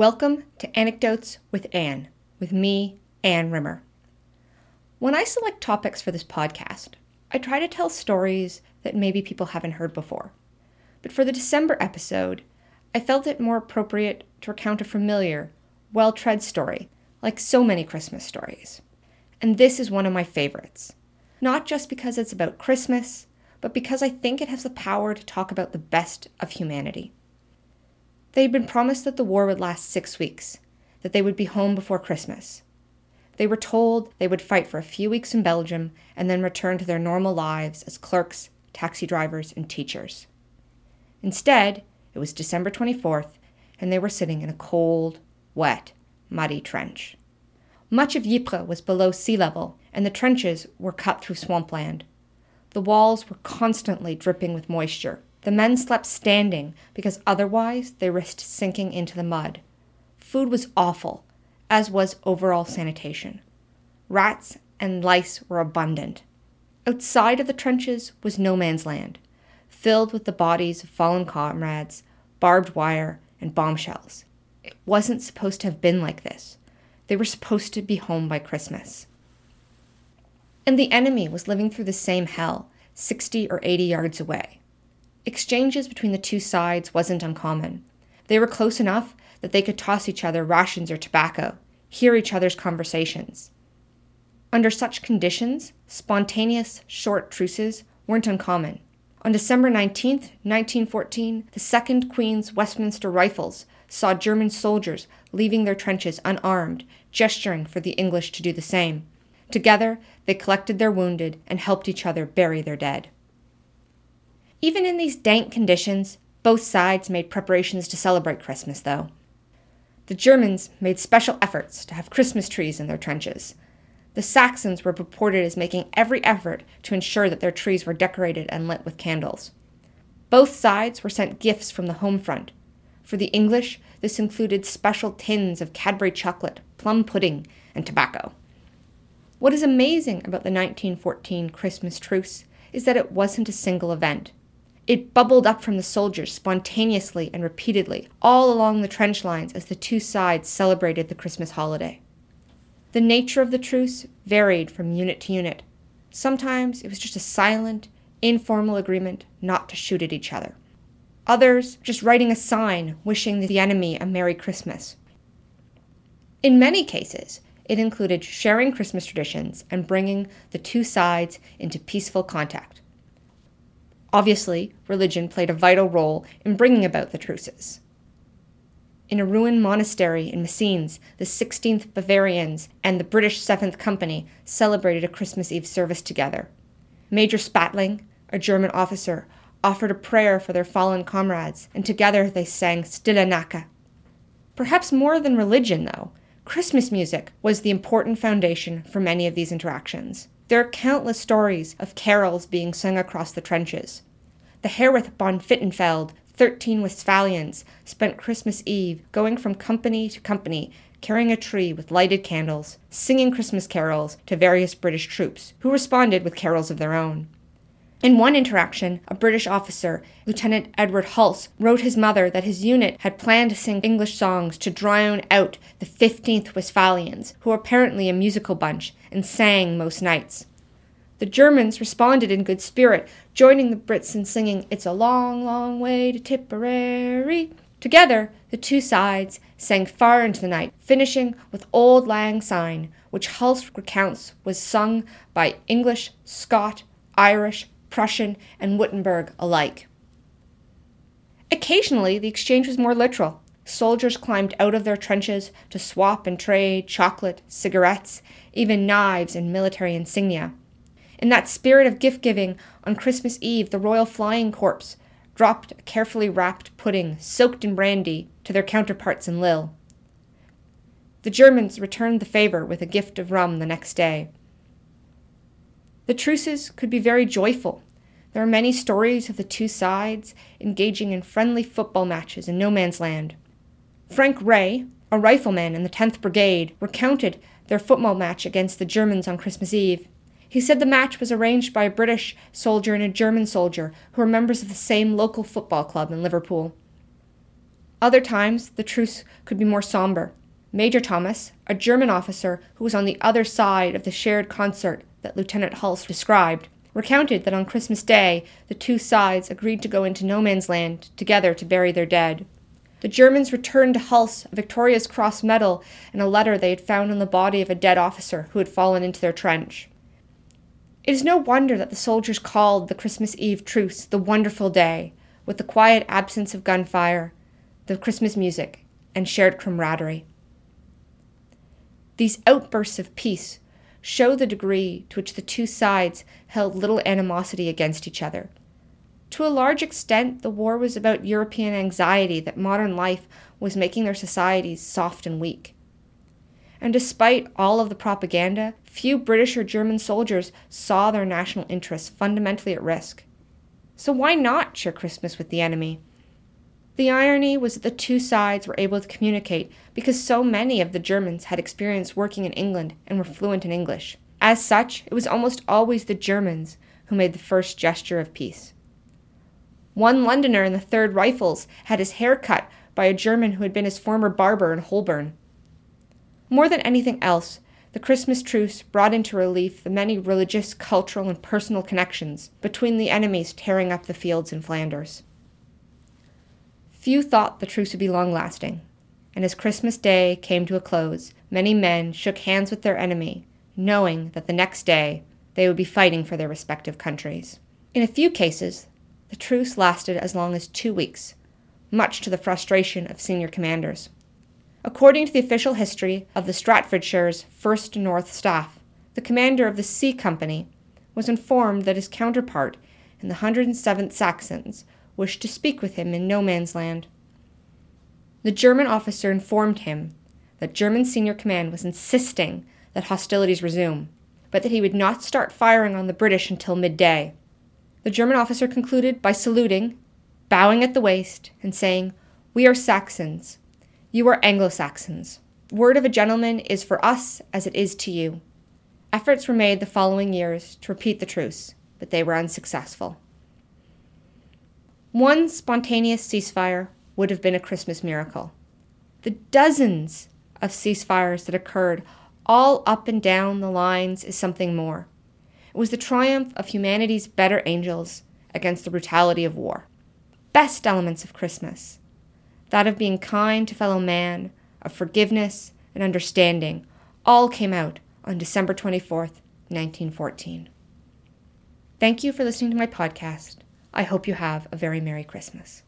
Welcome to Anecdotes with Anne, with me, Anne Rimmer. When I select topics for this podcast, I try to tell stories that maybe people haven't heard before. But for the December episode, I felt it more appropriate to recount a familiar, well tread story, like so many Christmas stories. And this is one of my favorites. Not just because it's about Christmas, but because I think it has the power to talk about the best of humanity. They had been promised that the war would last six weeks, that they would be home before Christmas. They were told they would fight for a few weeks in Belgium and then return to their normal lives as clerks, taxi drivers, and teachers. Instead, it was December 24th, and they were sitting in a cold, wet, muddy trench. Much of Ypres was below sea level, and the trenches were cut through swampland. The walls were constantly dripping with moisture, the men slept standing because otherwise they risked sinking into the mud. Food was awful, as was overall sanitation. Rats and lice were abundant. Outside of the trenches was no man's land, filled with the bodies of fallen comrades, barbed wire, and bombshells. It wasn't supposed to have been like this. They were supposed to be home by Christmas. And the enemy was living through the same hell, 60 or 80 yards away. Exchanges between the two sides wasn't uncommon. They were close enough that they could toss each other rations or tobacco, hear each other's conversations. Under such conditions, spontaneous, short truces weren't uncommon. On December 19, 1914, the 2nd Queen's Westminster Rifles saw German soldiers leaving their trenches unarmed, gesturing for the English to do the same. Together, they collected their wounded and helped each other bury their dead. Even in these dank conditions, both sides made preparations to celebrate Christmas, though. The Germans made special efforts to have Christmas trees in their trenches. The Saxons were reported as making every effort to ensure that their trees were decorated and lit with candles. Both sides were sent gifts from the home front. For the English, this included special tins of Cadbury chocolate, plum pudding, and tobacco. What is amazing about the 1914 Christmas truce is that it wasn't a single event. It bubbled up from the soldiers spontaneously and repeatedly, all along the trench lines as the two sides celebrated the Christmas holiday. The nature of the truce varied from unit to unit. Sometimes it was just a silent, informal agreement not to shoot at each other. Others just writing a sign wishing the enemy a Merry Christmas. In many cases, it included sharing Christmas traditions and bringing the two sides into peaceful contact. Obviously, religion played a vital role in bringing about the truces. In a ruined monastery in Messines, the 16th Bavarians and the British 7th Company celebrated a Christmas Eve service together. Major Spatling, a German officer, offered a prayer for their fallen comrades, and together they sang Stille Nacht. Perhaps more than religion, though, Christmas music was the important foundation for many of these interactions. There are countless stories of carols being sung across the trenches. The Herwarth von Bittenfeld, 13 Westphalians, spent Christmas Eve going from company to company, carrying a tree with lighted candles, singing Christmas carols to various British troops, who responded with carols of their own. In one interaction, a British officer, Lieutenant Edward Hulse, wrote his mother that his unit had planned to sing English songs to drown out the 15th Westphalians, who were apparently a musical bunch and sang most nights. The Germans responded in good spirit, joining the Brits in singing It's a Long, Long Way to Tipperary. Together, the two sides sang far into the night, finishing with Auld Lang Syne, which Hulse recounts was sung by English, Scot, Irish, Prussian, and Württemberg alike. Occasionally, the exchange was more literal. Soldiers climbed out of their trenches to swap and trade chocolate, cigarettes, even knives and military insignia. In that spirit of gift giving, on Christmas Eve, the Royal Flying Corps dropped a carefully wrapped pudding soaked in brandy to their counterparts in Lille. The Germans returned the favor with a gift of rum the next day. The truces could be very joyful. There are many stories of the two sides engaging in friendly football matches in no man's land. Frank Ray, a rifleman in the 10th Brigade, recounted their football match against the Germans on Christmas Eve. He said the match was arranged by a British soldier and a German soldier who were members of the same local football club in Liverpool. Other times, the truce could be more somber. Major Thomas, a German officer who was on the other side of the shared concert that Lieutenant Hulse described, recounted that on Christmas Day the two sides agreed to go into no man's land together to bury their dead. The Germans returned to Hulse a Victoria's Cross medal and a letter they had found on the body of a dead officer who had fallen into their trench. It is no wonder that the soldiers called the Christmas Eve truce the wonderful day, with the quiet absence of gunfire, the Christmas music, and shared camaraderie. These outbursts of peace show the degree to which the two sides held little animosity against each other. To a large extent, the war was about European anxiety that modern life was making their societies soft and weak. And despite all of the propaganda, few British or German soldiers saw their national interests fundamentally at risk. So why not share Christmas with the enemy? The irony was that the two sides were able to communicate because so many of the Germans had experience working in England and were fluent in English. As such, it was almost always the Germans who made the first gesture of peace. One Londoner in the 3rd Rifles had his hair cut by a German who had been his former barber in Holborn. More than anything else, the Christmas truce brought into relief the many religious, cultural, and personal connections between the enemies tearing up the fields in Flanders. Few thought the truce would be long lasting, and as Christmas Day came to a close, many men shook hands with their enemy, knowing that the next day they would be fighting for their respective countries. In a few cases, the truce lasted as long as two weeks, much to the frustration of senior commanders. According to the official history of the Staffordshire's 1st North Staff, the commander of the C Company was informed that his counterpart in the 107th Saxons wished to speak with him in no man's land. The German officer informed him that German senior command was insisting that hostilities resume, but that he would not start firing on the British until midday. The German officer concluded by saluting, bowing at the waist, and saying, We are Saxons. You are Anglo Saxons. Word of a gentleman is for us as it is to you. Efforts were made the following years to repeat the truce, but they were unsuccessful. One spontaneous ceasefire would have been a Christmas miracle. The dozens of ceasefires that occurred all up and down the lines is something more. It was the triumph of humanity's better angels against the brutality of war. Best elements of Christmas that of being kind to fellow man, of forgiveness and understanding all came out on December 24th, 1914. Thank you for listening to my podcast. I hope you have a very Merry Christmas.